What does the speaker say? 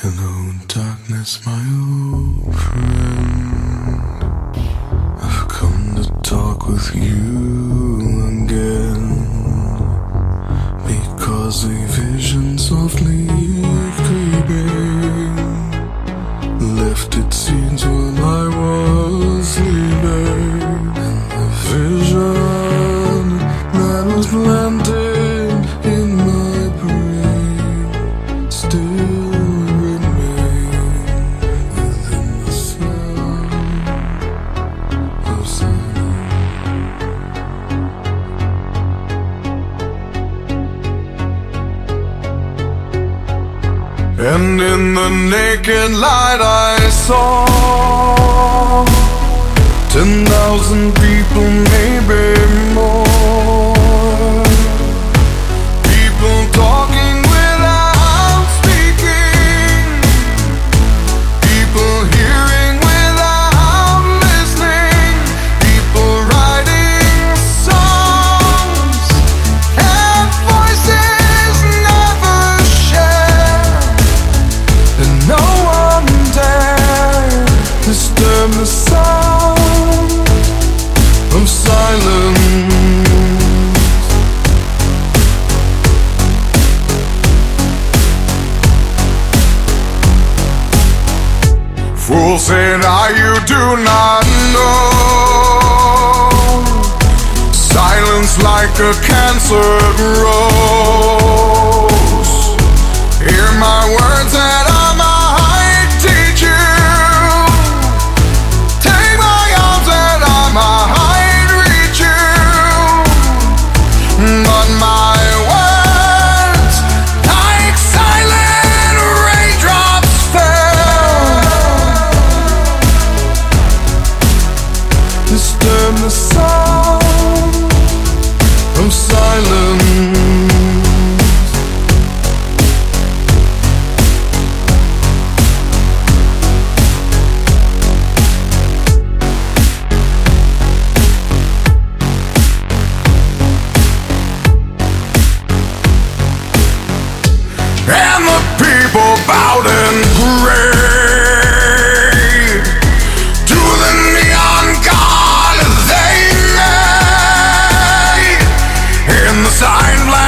Hello, darkness, my old friend. I've come to talk with you again because the And in the naked light I saw 10,000 people maybe. Fool said I you do not know. Silence like a cancer grows. Hear my words. Turn the sound from silence.